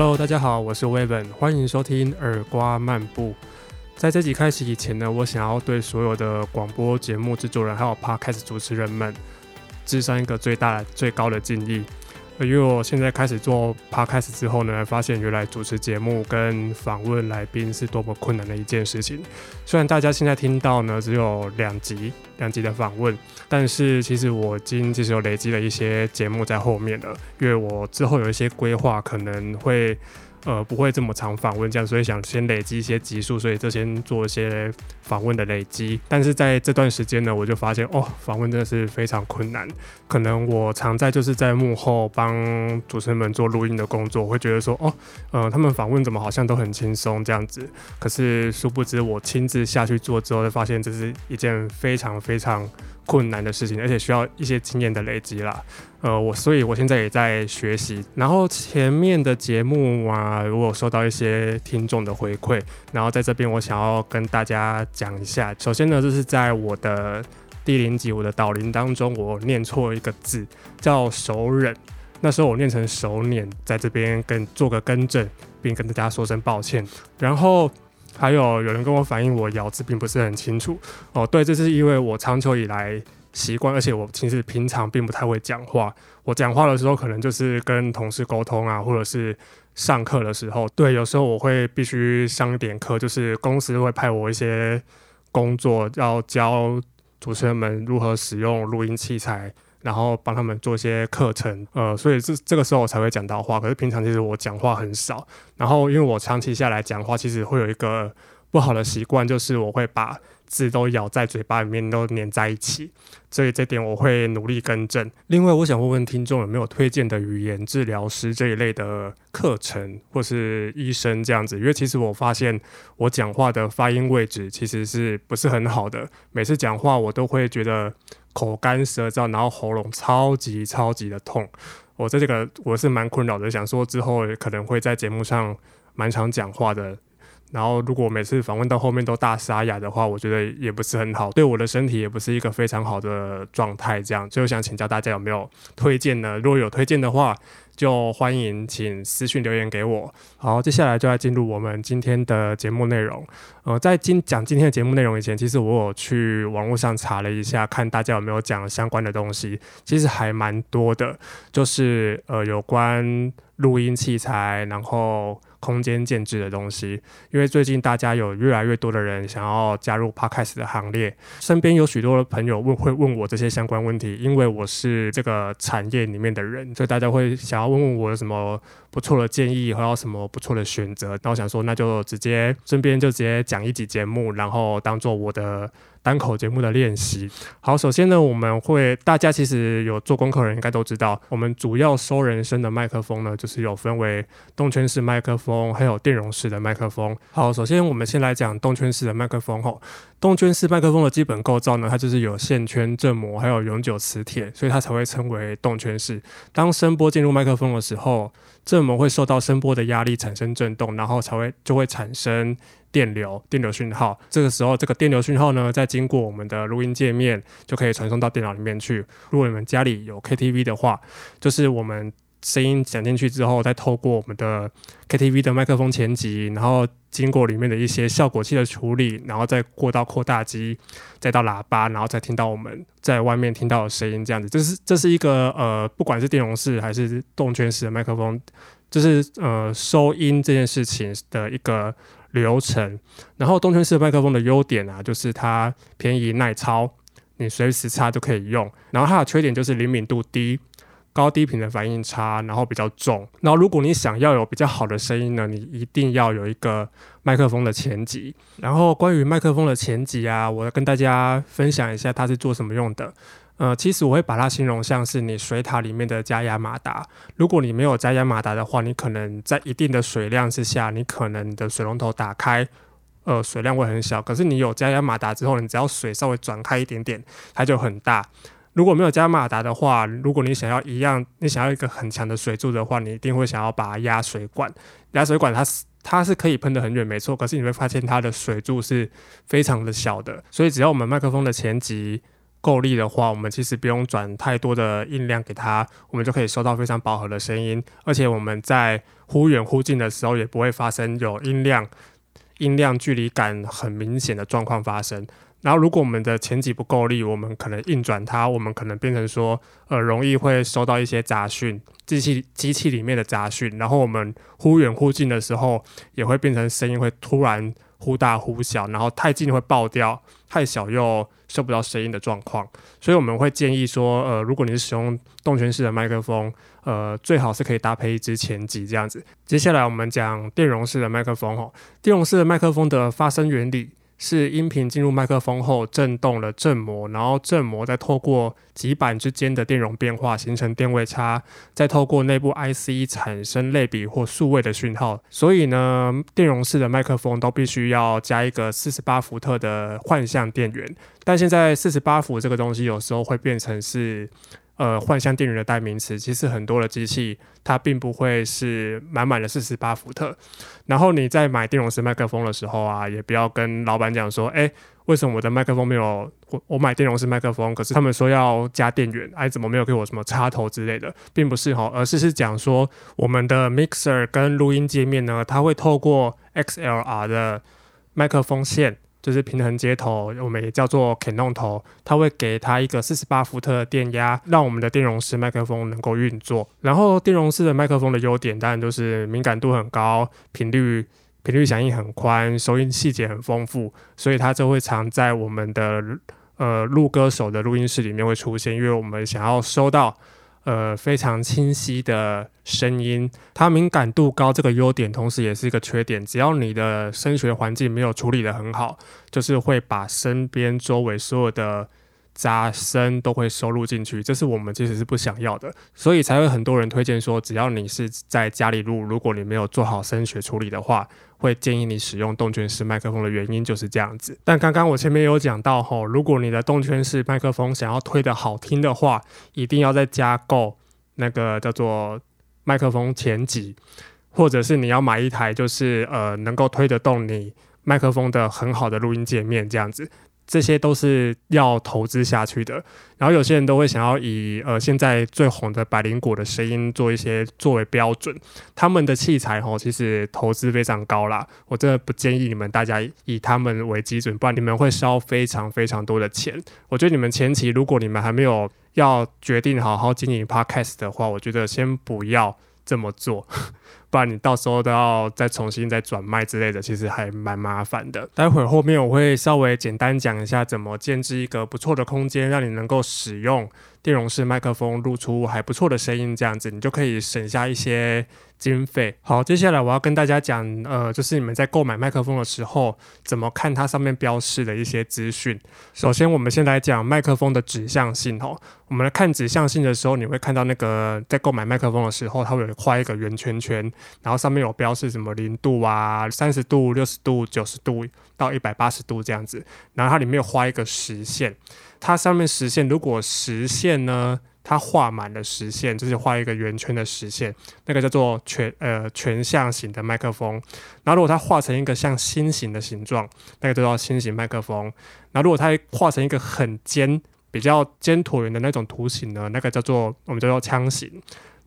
Hello，大家好，我是 Weven，欢迎收听耳瓜漫步。在这集开始以前呢，我想要对所有的广播节目制作人还有 Podcast 主持人们致上一个最大最高的敬意。因为我现在开始做趴开始之后呢，发现原来主持节目跟访问来宾是多么困难的一件事情。虽然大家现在听到呢只有两集两集的访问，但是其实我已经其实有累积了一些节目在后面了，因为我之后有一些规划可能会。呃，不会这么长访问这样，所以想先累积一些集数，所以就先做一些访问的累积。但是在这段时间呢，我就发现哦，访问真的是非常困难。可能我常在就是在幕后帮主持人们做录音的工作，会觉得说哦，呃，他们访问怎么好像都很轻松这样子。可是殊不知我亲自下去做之后，就发现这是一件非常非常。困难的事情，而且需要一些经验的累积啦。呃，我所以我现在也在学习。然后前面的节目啊，如果收到一些听众的回馈，然后在这边我想要跟大家讲一下。首先呢，就是在我的第零集我的导聆当中，我念错一个字，叫手忍。那时候我念成手捻，在这边跟做个更正，并跟大家说声抱歉。然后。还有有人跟我反映我咬字并不是很清楚哦，对，这是因为我长久以来习惯，而且我其实平常并不太会讲话。我讲话的时候可能就是跟同事沟通啊，或者是上课的时候，对，有时候我会必须上一点课，就是公司会派我一些工作，要教主持人们如何使用录音器材。然后帮他们做一些课程，呃，所以这这个时候我才会讲到话。可是平常其实我讲话很少。然后因为我长期下来讲话，其实会有一个不好的习惯，就是我会把字都咬在嘴巴里面，都粘在一起。所以这点我会努力更正。另外，我想问问听众有没有推荐的语言治疗师这一类的课程，或是医生这样子？因为其实我发现我讲话的发音位置其实是不是很好的。每次讲话我都会觉得。口干舌燥，然后喉咙超级超级的痛，我在这个我是蛮困扰的，想说之后可能会在节目上蛮常讲话的，然后如果每次访问到后面都大沙哑的话，我觉得也不是很好，对我的身体也不是一个非常好的状态。这样，所以想请教大家有没有推荐呢？如果有推荐的话。就欢迎请私信留言给我。好，接下来就要进入我们今天的节目内容。呃，在今讲今天的节目内容以前，其实我有去网络上查了一下，看大家有没有讲相关的东西。其实还蛮多的，就是呃有关录音器材，然后。空间建制的东西，因为最近大家有越来越多的人想要加入 Podcast 的行列，身边有许多的朋友问会问我这些相关问题，因为我是这个产业里面的人，所以大家会想要问问我有什么不错的建议，或有什么不错的选择。那我想说，那就直接身边就直接讲一集节目，然后当做我的。单口节目的练习。好，首先呢，我们会大家其实有做功课的人应该都知道，我们主要收人声的麦克风呢，就是有分为动圈式麦克风，还有电容式的麦克风。好，首先我们先来讲动圈式的麦克风。吼，动圈式麦克风的基本构造呢，它就是有线圈振膜，还有永久磁铁，所以它才会称为动圈式。当声波进入麦克风的时候，振膜会受到声波的压力产生震动，然后才会就会产生。电流，电流讯号，这个时候，这个电流讯号呢，再经过我们的录音界面，就可以传送到电脑里面去。如果你们家里有 KTV 的话，就是我们声音讲进去之后，再透过我们的 KTV 的麦克风前级，然后经过里面的一些效果器的处理，然后再过到扩大机，再到喇叭，然后再听到我们在外面听到的声音，这样子，这是这是一个呃，不管是电容式还是动圈式的麦克风，就是呃收音这件事情的一个。流程，然后动圈式麦克风的优点啊，就是它便宜耐操，你随时插都可以用。然后它的缺点就是灵敏度低，高低频的反应差，然后比较重。然后如果你想要有比较好的声音呢，你一定要有一个麦克风的前级。然后关于麦克风的前级啊，我要跟大家分享一下它是做什么用的。呃，其实我会把它形容像是你水塔里面的加压马达。如果你没有加压马达的话，你可能在一定的水量之下，你可能的水龙头打开，呃，水量会很小。可是你有加压马达之后，你只要水稍微转开一点点，它就很大。如果没有加马达的话，如果你想要一样，你想要一个很强的水柱的话，你一定会想要把压水管。压水管它是它是可以喷得很远，没错。可是你会发现它的水柱是非常的小的。所以只要我们麦克风的前级。够力的话，我们其实不用转太多的音量给它，我们就可以收到非常饱和的声音。而且我们在忽远忽近的时候，也不会发生有音量音量距离感很明显的状况发生。然后，如果我们的前级不够力，我们可能硬转它，我们可能变成说，呃，容易会收到一些杂讯，机器机器里面的杂讯。然后我们忽远忽近的时候，也会变成声音会突然忽大忽小，然后太近会爆掉，太小又收不到声音的状况。所以我们会建议说，呃，如果你是使用动圈式的麦克风，呃，最好是可以搭配一支前级这样子。接下来我们讲电容式的麦克风哦，电容式的麦克风的发声原理。是音频进入麦克风后震动了振膜，然后振膜再透过极板之间的电容变化形成电位差，再透过内部 IC 产生类比或数位的讯号。所以呢，电容式的麦克风都必须要加一个四十八伏特的幻象电源。但现在四十八伏这个东西有时候会变成是。呃，幻象电源的代名词，其实很多的机器它并不会是满满的四十八伏特。然后你在买电容式麦克风的时候啊，也不要跟老板讲说，哎，为什么我的麦克风没有我我买电容式麦克风，可是他们说要加电源，哎，怎么没有给我什么插头之类的，并不是哈，而是是讲说我们的 mixer 跟录音界面呢，它会透过 XLR 的麦克风线。就是平衡接头，我们也叫做 Canon 头，它会给它一个四十八伏特的电压，让我们的电容式麦克风能够运作。然后电容式的麦克风的优点当然就是敏感度很高，频率频率响应很宽，收音细节很丰富，所以它就会常在我们的呃录歌手的录音室里面会出现，因为我们想要收到。呃，非常清晰的声音，它敏感度高，这个优点同时也是一个缺点。只要你的声学环境没有处理得很好，就是会把身边周围所有的。杂声都会收录进去，这是我们其实是不想要的，所以才会很多人推荐说，只要你是在家里录，如果你没有做好声学处理的话，会建议你使用动圈式麦克风的原因就是这样子。但刚刚我前面有讲到吼，如果你的动圈式麦克风想要推的好听的话，一定要再加购那个叫做麦克风前级，或者是你要买一台就是呃能够推得动你麦克风的很好的录音界面这样子。这些都是要投资下去的，然后有些人都会想要以呃现在最红的百灵果的声音做一些作为标准，他们的器材吼其实投资非常高啦，我真的不建议你们大家以他们为基准，不然你们会烧非常非常多的钱。我觉得你们前期如果你们还没有要决定好好经营 Podcast 的话，我觉得先不要这么做。不然你到时候都要再重新再转卖之类的，其实还蛮麻烦的。待会儿后面我会稍微简单讲一下怎么建置一个不错的空间，让你能够使用电容式麦克风录出还不错的声音，这样子你就可以省下一些。经费好，接下来我要跟大家讲，呃，就是你们在购买麦克风的时候，怎么看它上面标示的一些资讯。首先，我们先来讲麦克风的指向性哦。我们来看指向性的时候，你会看到那个在购买麦克风的时候，它会画一个圆圈圈，然后上面有标示什么零度啊、三十度、六十度、九十度到一百八十度这样子，然后它里面有画一个实线，它上面实线如果实线呢？它画满了实线，就是画一个圆圈的实线，那个叫做全呃全向型的麦克风。然后如果它画成一个像心形的形状，那个叫心形麦克风。然后如果它画成一个很尖、比较尖椭圆的那种图形呢，那个叫做我们叫做枪形。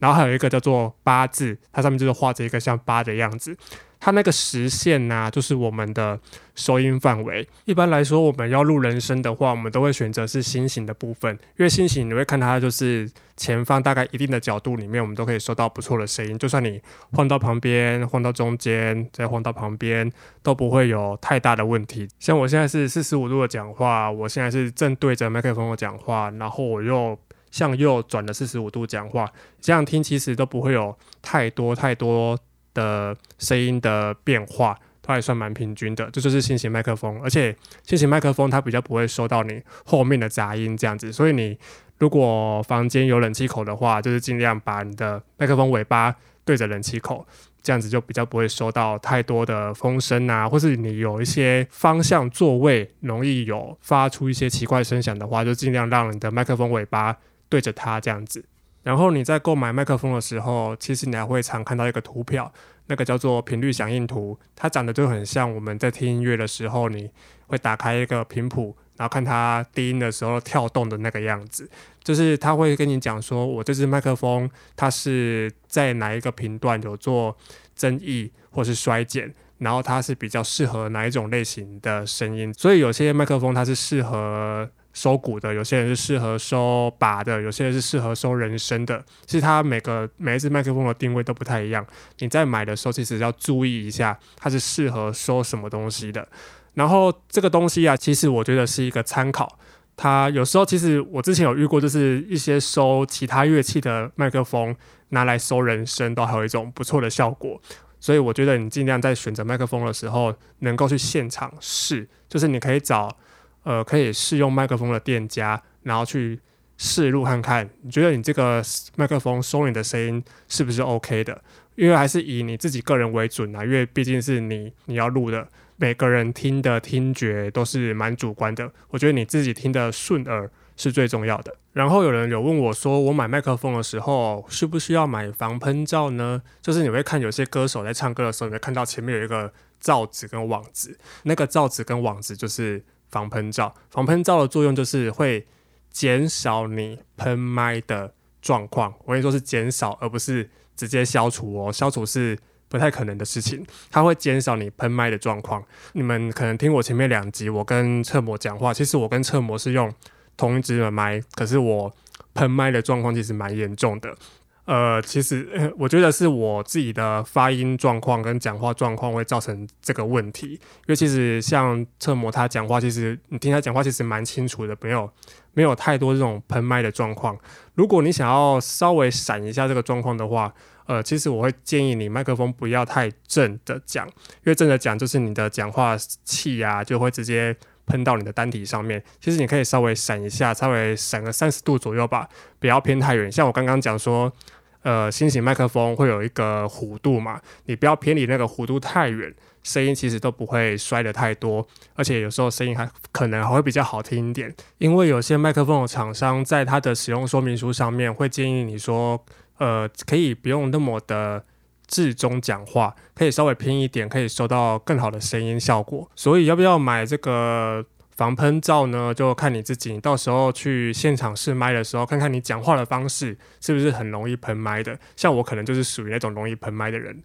然后还有一个叫做八字，它上面就是画着一个像八的样子。它那个实线呢，就是我们的收音范围。一般来说，我们要录人声的话，我们都会选择是心形的部分，因为心形你会看它就是前方大概一定的角度里面，我们都可以收到不错的声音。就算你晃到旁边、晃到中间、再晃到旁边，都不会有太大的问题。像我现在是四十五度的讲话，我现在是正对着麦克风的讲话，然后我又向右转了四十五度讲话，这样听其实都不会有太多太多。的声音的变化都还算蛮平均的，这就是新型麦克风，而且新型麦克风它比较不会收到你后面的杂音这样子，所以你如果房间有冷气口的话，就是尽量把你的麦克风尾巴对着冷气口，这样子就比较不会收到太多的风声啊，或是你有一些方向座位容易有发出一些奇怪声响的话，就尽量让你的麦克风尾巴对着它这样子。然后你在购买麦克风的时候，其实你还会常看到一个图表，那个叫做频率响应图，它长得就很像我们在听音乐的时候，你会打开一个频谱，然后看它低音的时候跳动的那个样子。就是他会跟你讲说，我这支麦克风它是在哪一个频段有做增益或是衰减，然后它是比较适合哪一种类型的声音。所以有些麦克风它是适合收鼓的，有些人是适合收拔的，有些人是适合收人声的。其实它每个每一支麦克风的定位都不太一样。你在买的时候其实要注意一下，它是适合收什么东西的。然后这个东西啊，其实我觉得是一个参考。它有时候其实我之前有遇过，就是一些收其他乐器的麦克风拿来收人声，都还有一种不错的效果。所以我觉得你尽量在选择麦克风的时候，能够去现场试，就是你可以找呃可以试用麦克风的店家，然后去试录看看，你觉得你这个麦克风收你的声音是不是 OK 的？因为还是以你自己个人为准啊，因为毕竟是你你要录的。每个人听的听觉都是蛮主观的，我觉得你自己听的顺耳是最重要的。然后有人有问我说，我买麦克风的时候需不需要买防喷罩呢？就是你会看有些歌手在唱歌的时候，你会看到前面有一个罩子跟网子，那个罩子跟网子就是防喷罩。防喷罩的作用就是会减少你喷麦的状况。我跟你说是减少，而不是直接消除哦。消除是。不太可能的事情，它会减少你喷麦的状况。你们可能听我前面两集，我跟侧模讲话，其实我跟侧模是用同一只的麦，可是我喷麦的状况其实蛮严重的。呃，其实我觉得是我自己的发音状况跟讲话状况会造成这个问题。因为其实像侧模他讲话，其实你听他讲话其实蛮清楚的，没有没有太多这种喷麦的状况。如果你想要稍微闪一下这个状况的话，呃，其实我会建议你麦克风不要太正的讲，因为正的讲就是你的讲话气呀就会直接喷到你的单体上面。其实你可以稍微闪一下，稍微闪个三十度左右吧，不要偏太远。像我刚刚讲说，呃，新型麦克风会有一个弧度嘛，你不要偏离那个弧度太远，声音其实都不会摔得太多，而且有时候声音还可能还会比较好听一点。因为有些麦克风的厂商在它的使用说明书上面会建议你说。呃，可以不用那么的至中讲话，可以稍微偏一点，可以收到更好的声音效果。所以要不要买这个防喷罩呢？就看你自己。到时候去现场试麦的时候，看看你讲话的方式是不是很容易喷麦的。像我可能就是属于那种容易喷麦的人。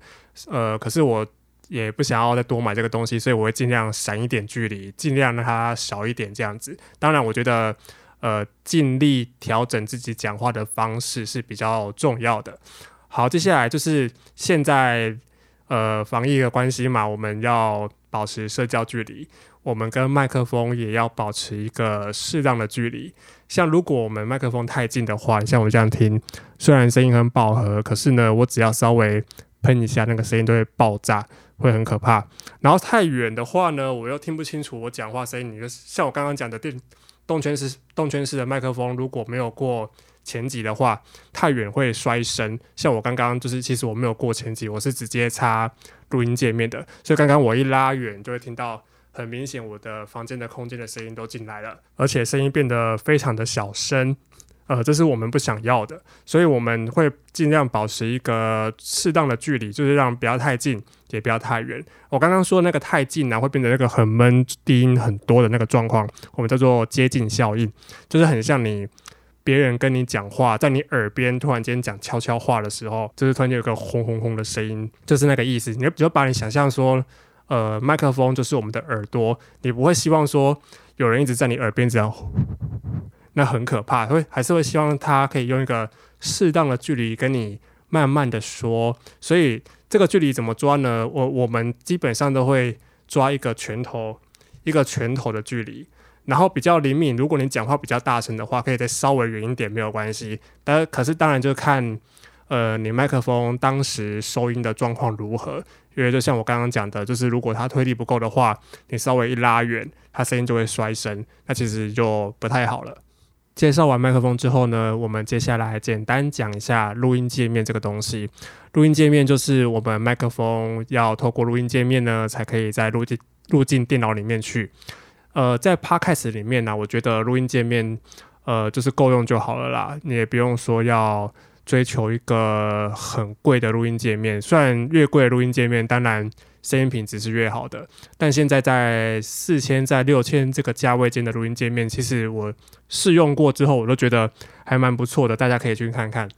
呃，可是我也不想要再多买这个东西，所以我会尽量闪一点距离，尽量让它少一点这样子。当然，我觉得。呃，尽力调整自己讲话的方式是比较重要的。好，接下来就是现在呃防疫的关系嘛，我们要保持社交距离，我们跟麦克风也要保持一个适当的距离。像如果我们麦克风太近的话，像我这样听，虽然声音很饱和，可是呢，我只要稍微喷一下，那个声音都会爆炸，会很可怕。然后太远的话呢，我又听不清楚我讲话声音。你就像我刚刚讲的电。动圈式动圈式的麦克风如果没有过前级的话，太远会摔声。像我刚刚就是，其实我没有过前级，我是直接插录音界面的，所以刚刚我一拉远就会听到很明显我的房间的空间的声音都进来了，而且声音变得非常的小声。呃，这是我们不想要的，所以我们会尽量保持一个适当的距离，就是让不要太近，也不要太远。我刚刚说那个太近呢，会变成那个很闷、低音很多的那个状况，我们叫做接近效应，就是很像你别人跟你讲话，在你耳边突然间讲悄悄话的时候，就是突然间有个轰轰轰的声音，就是那个意思。你就就把你想象说，呃，麦克风就是我们的耳朵，你不会希望说有人一直在你耳边这样。那很可怕，会还是会希望他可以用一个适当的距离跟你慢慢的说，所以这个距离怎么抓呢？我我们基本上都会抓一个拳头，一个拳头的距离，然后比较灵敏。如果你讲话比较大声的话，可以再稍微远一点，没有关系。但可是当然就看呃你麦克风当时收音的状况如何，因为就像我刚刚讲的，就是如果它推力不够的话，你稍微一拉远，它声音就会摔声，那其实就不太好了。介绍完麦克风之后呢，我们接下来简单讲一下录音界面这个东西。录音界面就是我们麦克风要透过录音界面呢，才可以在录进录进电脑里面去。呃，在 Podcast 里面呢，我觉得录音界面呃就是够用就好了啦，你也不用说要追求一个很贵的录音界面。虽然越贵的录音界面，当然声音品质是越好的，但现在在四千在六千这个价位间的录音界面，其实我试用过之后，我都觉得还蛮不错的，大家可以去看看。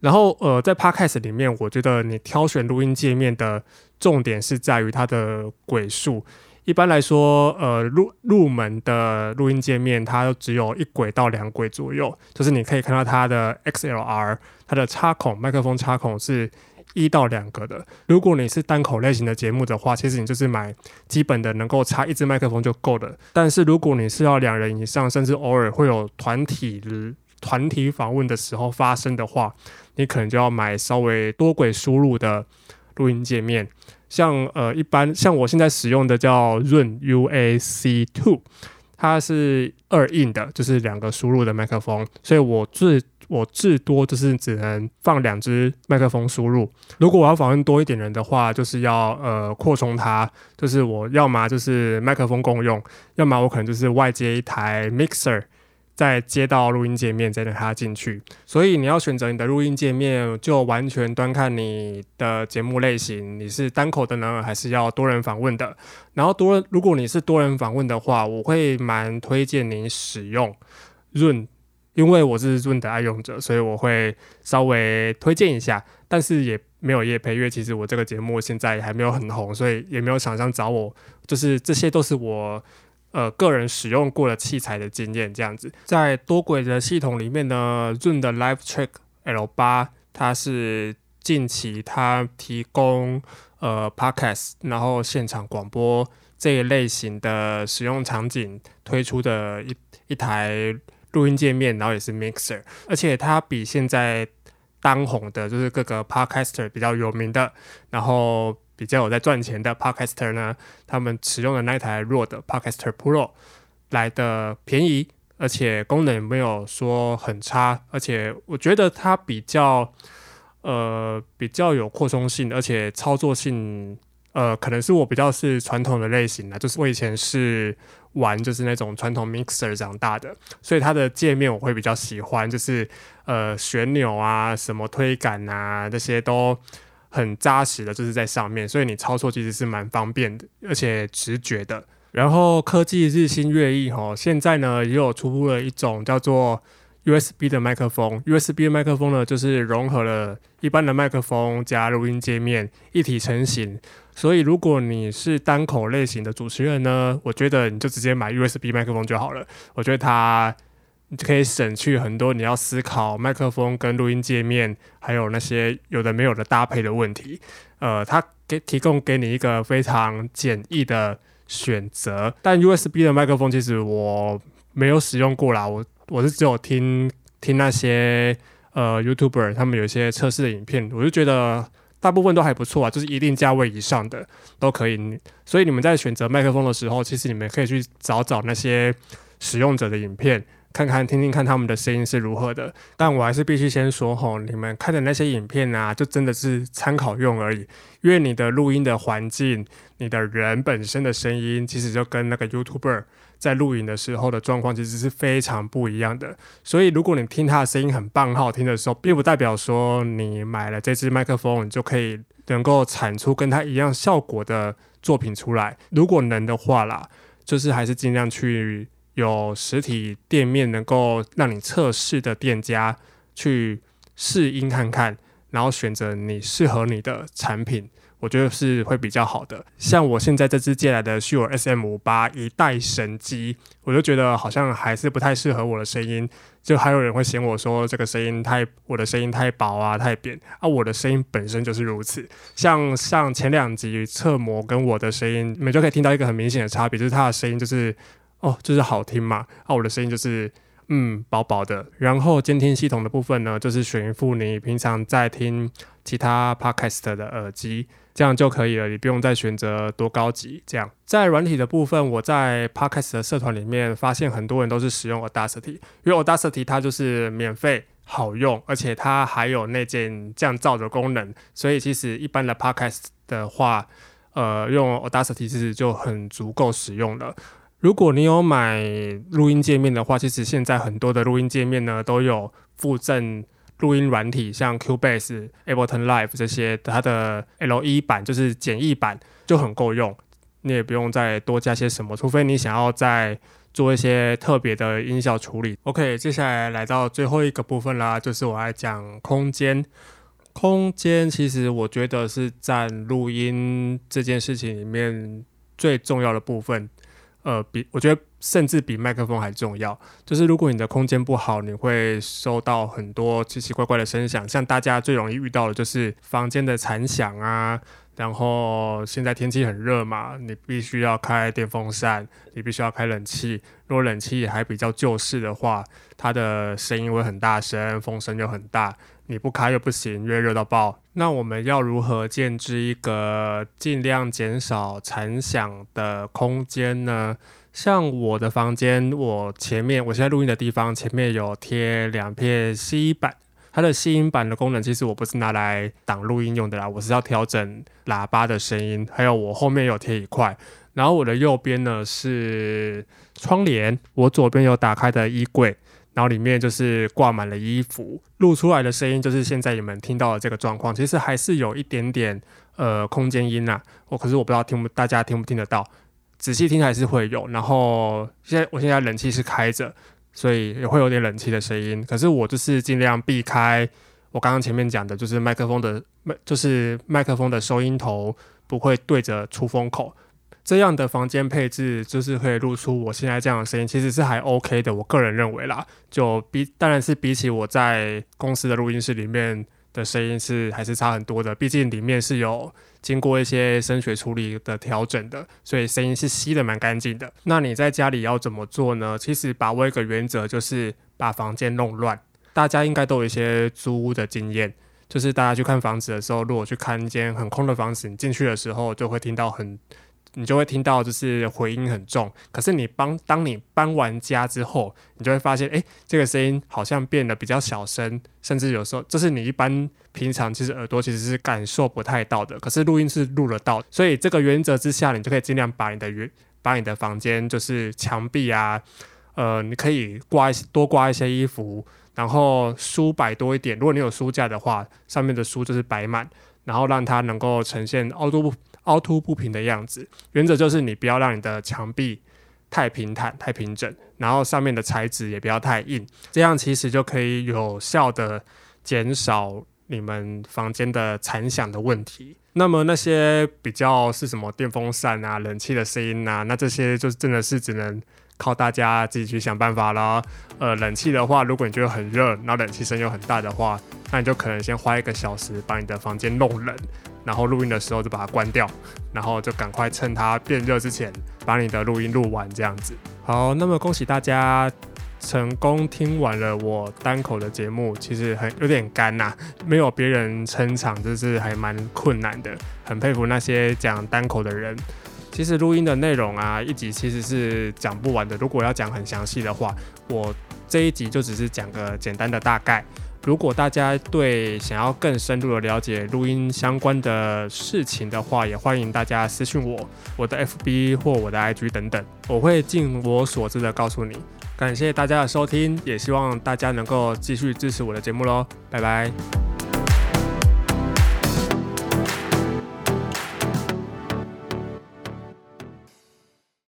然后呃，在 Podcast 里面，我觉得你挑选录音界面的重点是在于它的轨数。一般来说，呃，入入门的录音界面，它只有一轨到两轨左右，就是你可以看到它的 XLR，它的插孔，麦克风插孔是一到两个的。如果你是单口类型的节目的话，其实你就是买基本的能够插一支麦克风就够了。但是如果你是要两人以上，甚至偶尔会有团体团体访问的时候发生的话，你可能就要买稍微多轨输入的录音界面。像呃，一般像我现在使用的叫润 UAC Two，它是二印的，就是两个输入的麦克风，所以我最我至多就是只能放两只麦克风输入。如果我要访问多一点人的话，就是要呃扩充它，就是我要么就是麦克风共用，要么我可能就是外接一台 mixer。再接到录音界面，再让它进去。所以你要选择你的录音界面，就完全端看你的节目类型，你是单口的呢，还是要多人访问的？然后多，如果你是多人访问的话，我会蛮推荐你使用润，因为我是润的爱用者，所以我会稍微推荐一下。但是也没有夜配，因为其实我这个节目现在还没有很红，所以也没有厂商找我。就是这些都是我。呃，个人使用过的器材的经验这样子，在多轨的系统里面呢，Zoom 的 Live Track L 八，它是近期它提供呃 Podcast，然后现场广播这一类型的使用场景推出的一一台录音界面，然后也是 Mixer，而且它比现在当红的就是各个 Podcaster 比较有名的，然后。比较有在赚钱的 Podcaster 呢，他们使用的那台弱的 Podcaster Pro 来的便宜，而且功能没有说很差，而且我觉得它比较呃比较有扩充性，而且操作性呃可能是我比较是传统的类型的，就是我以前是玩就是那种传统 Mixer 长大的，所以它的界面我会比较喜欢，就是呃旋钮啊、什么推杆啊这些都。很扎实的，就是在上面，所以你操作其实是蛮方便的，而且直觉的。然后科技日新月异哈，现在呢也有出了一种叫做 USB 的麦克风。USB 的麦克风呢，就是融合了一般的麦克风加录音界面一体成型。所以如果你是单口类型的主持人呢，我觉得你就直接买 USB 麦克风就好了。我觉得它。你可以省去很多你要思考麦克风跟录音界面，还有那些有的没有的搭配的问题。呃，它给提供给你一个非常简易的选择。但 USB 的麦克风其实我没有使用过啦，我我是只有听听那些呃 YouTuber 他们有一些测试的影片，我就觉得大部分都还不错啊，就是一定价位以上的都可以。所以你们在选择麦克风的时候，其实你们可以去找找那些使用者的影片。看看听听看他们的声音是如何的，但我还是必须先说吼，你们看的那些影片啊，就真的是参考用而已。因为你的录音的环境，你的人本身的声音，其实就跟那个 YouTuber 在录影的时候的状况其实是非常不一样的。所以如果你听他的声音很棒、好听的时候，并不代表说你买了这支麦克风，你就可以能够产出跟他一样效果的作品出来。如果能的话啦，就是还是尽量去。有实体店面能够让你测试的店家去试音看看，然后选择你适合你的产品，我觉得是会比较好的。像我现在这支借来的 Shure SM 五八一代神机，我就觉得好像还是不太适合我的声音。就还有人会嫌我说这个声音太，我的声音太薄啊，太扁啊。我的声音本身就是如此。像像前两集侧模跟我的声音，你们就可以听到一个很明显的差别，就是它的声音就是。哦，就是好听嘛。啊，我的声音就是嗯薄薄的。然后监听系统的部分呢，就是选一副你平常在听其他 podcast 的耳机，这样就可以了。你不用再选择多高级。这样在软体的部分，我在 podcast 的社团里面发现很多人都是使用 Audacity，因为 Audacity 它就是免费好用，而且它还有那件降噪的功能，所以其实一般的 podcast 的话，呃，用 Audacity 其实就很足够使用了。如果你有买录音界面的话，其实现在很多的录音界面呢都有附赠录音软体，像 Cubase、Ableton Live 这些，它的 L1 版就是简易版就很够用，你也不用再多加些什么，除非你想要再做一些特别的音效处理。OK，接下来来到最后一个部分啦，就是我来讲空间。空间其实我觉得是占录音这件事情里面最重要的部分。呃，比我觉得甚至比麦克风还重要。就是如果你的空间不好，你会收到很多奇奇怪怪的声响。像大家最容易遇到的就是房间的残响啊。然后现在天气很热嘛，你必须要开电风扇，你必须要开冷气。如果冷气还比较旧式的话，它的声音会很大声，风声又很大。你不开又不行，越热到爆。那我们要如何建置一个尽量减少残响的空间呢？像我的房间，我前面我现在录音的地方前面有贴两片吸音板，它的吸音板的功能其实我不是拿来挡录音用的啦，我是要调整喇叭的声音。还有我后面有贴一块，然后我的右边呢是窗帘，我左边有打开的衣柜。然后里面就是挂满了衣服，录出来的声音就是现在你们听到的这个状况。其实还是有一点点呃空间音呐，我可是我不知道听不大家听不听得到，仔细听还是会有。然后现在我现在冷气是开着，所以也会有点冷气的声音。可是我就是尽量避开我刚刚前面讲的，就是麦克风的麦，就是麦克风的收音头不会对着出风口。这样的房间配置就是可以录出我现在这样的声音，其实是还 OK 的。我个人认为啦，就比当然是比起我在公司的录音室里面的声音是还是差很多的。毕竟里面是有经过一些声学处理的调整的，所以声音是吸的蛮干净的。那你在家里要怎么做呢？其实把握一个原则，就是把房间弄乱。大家应该都有一些租屋的经验，就是大家去看房子的时候，如果去看一间很空的房子，你进去的时候就会听到很。你就会听到，就是回音很重。可是你帮当你搬完家之后，你就会发现，哎，这个声音好像变得比较小声，甚至有时候这是你一般平常其实耳朵其实是感受不太到的。可是录音是录得到，所以这个原则之下，你就可以尽量把你的原把你的房间就是墙壁啊，呃，你可以挂一些多挂一些衣服，然后书摆多一点。如果你有书架的话，上面的书就是摆满，然后让它能够呈现凹凸。凹凸不平的样子，原则就是你不要让你的墙壁太平坦、太平整，然后上面的材质也不要太硬，这样其实就可以有效的减少你们房间的残响的问题。那么那些比较是什么电风扇啊、冷气的声音啊，那这些就真的是只能靠大家自己去想办法了。呃，冷气的话，如果你觉得很热，然后冷气声又很大的话，那你就可能先花一个小时把你的房间弄冷。然后录音的时候就把它关掉，然后就赶快趁它变热之前把你的录音录完，这样子。好，那么恭喜大家成功听完了我单口的节目，其实很有点干呐，没有别人撑场，就是还蛮困难的。很佩服那些讲单口的人。其实录音的内容啊，一集其实是讲不完的。如果要讲很详细的话，我这一集就只是讲个简单的大概。如果大家对想要更深入的了解录音相关的事情的话，也欢迎大家私信我，我的 FB 或我的 IG 等等，我会尽我所知的告诉你。感谢大家的收听，也希望大家能够继续支持我的节目喽，拜拜。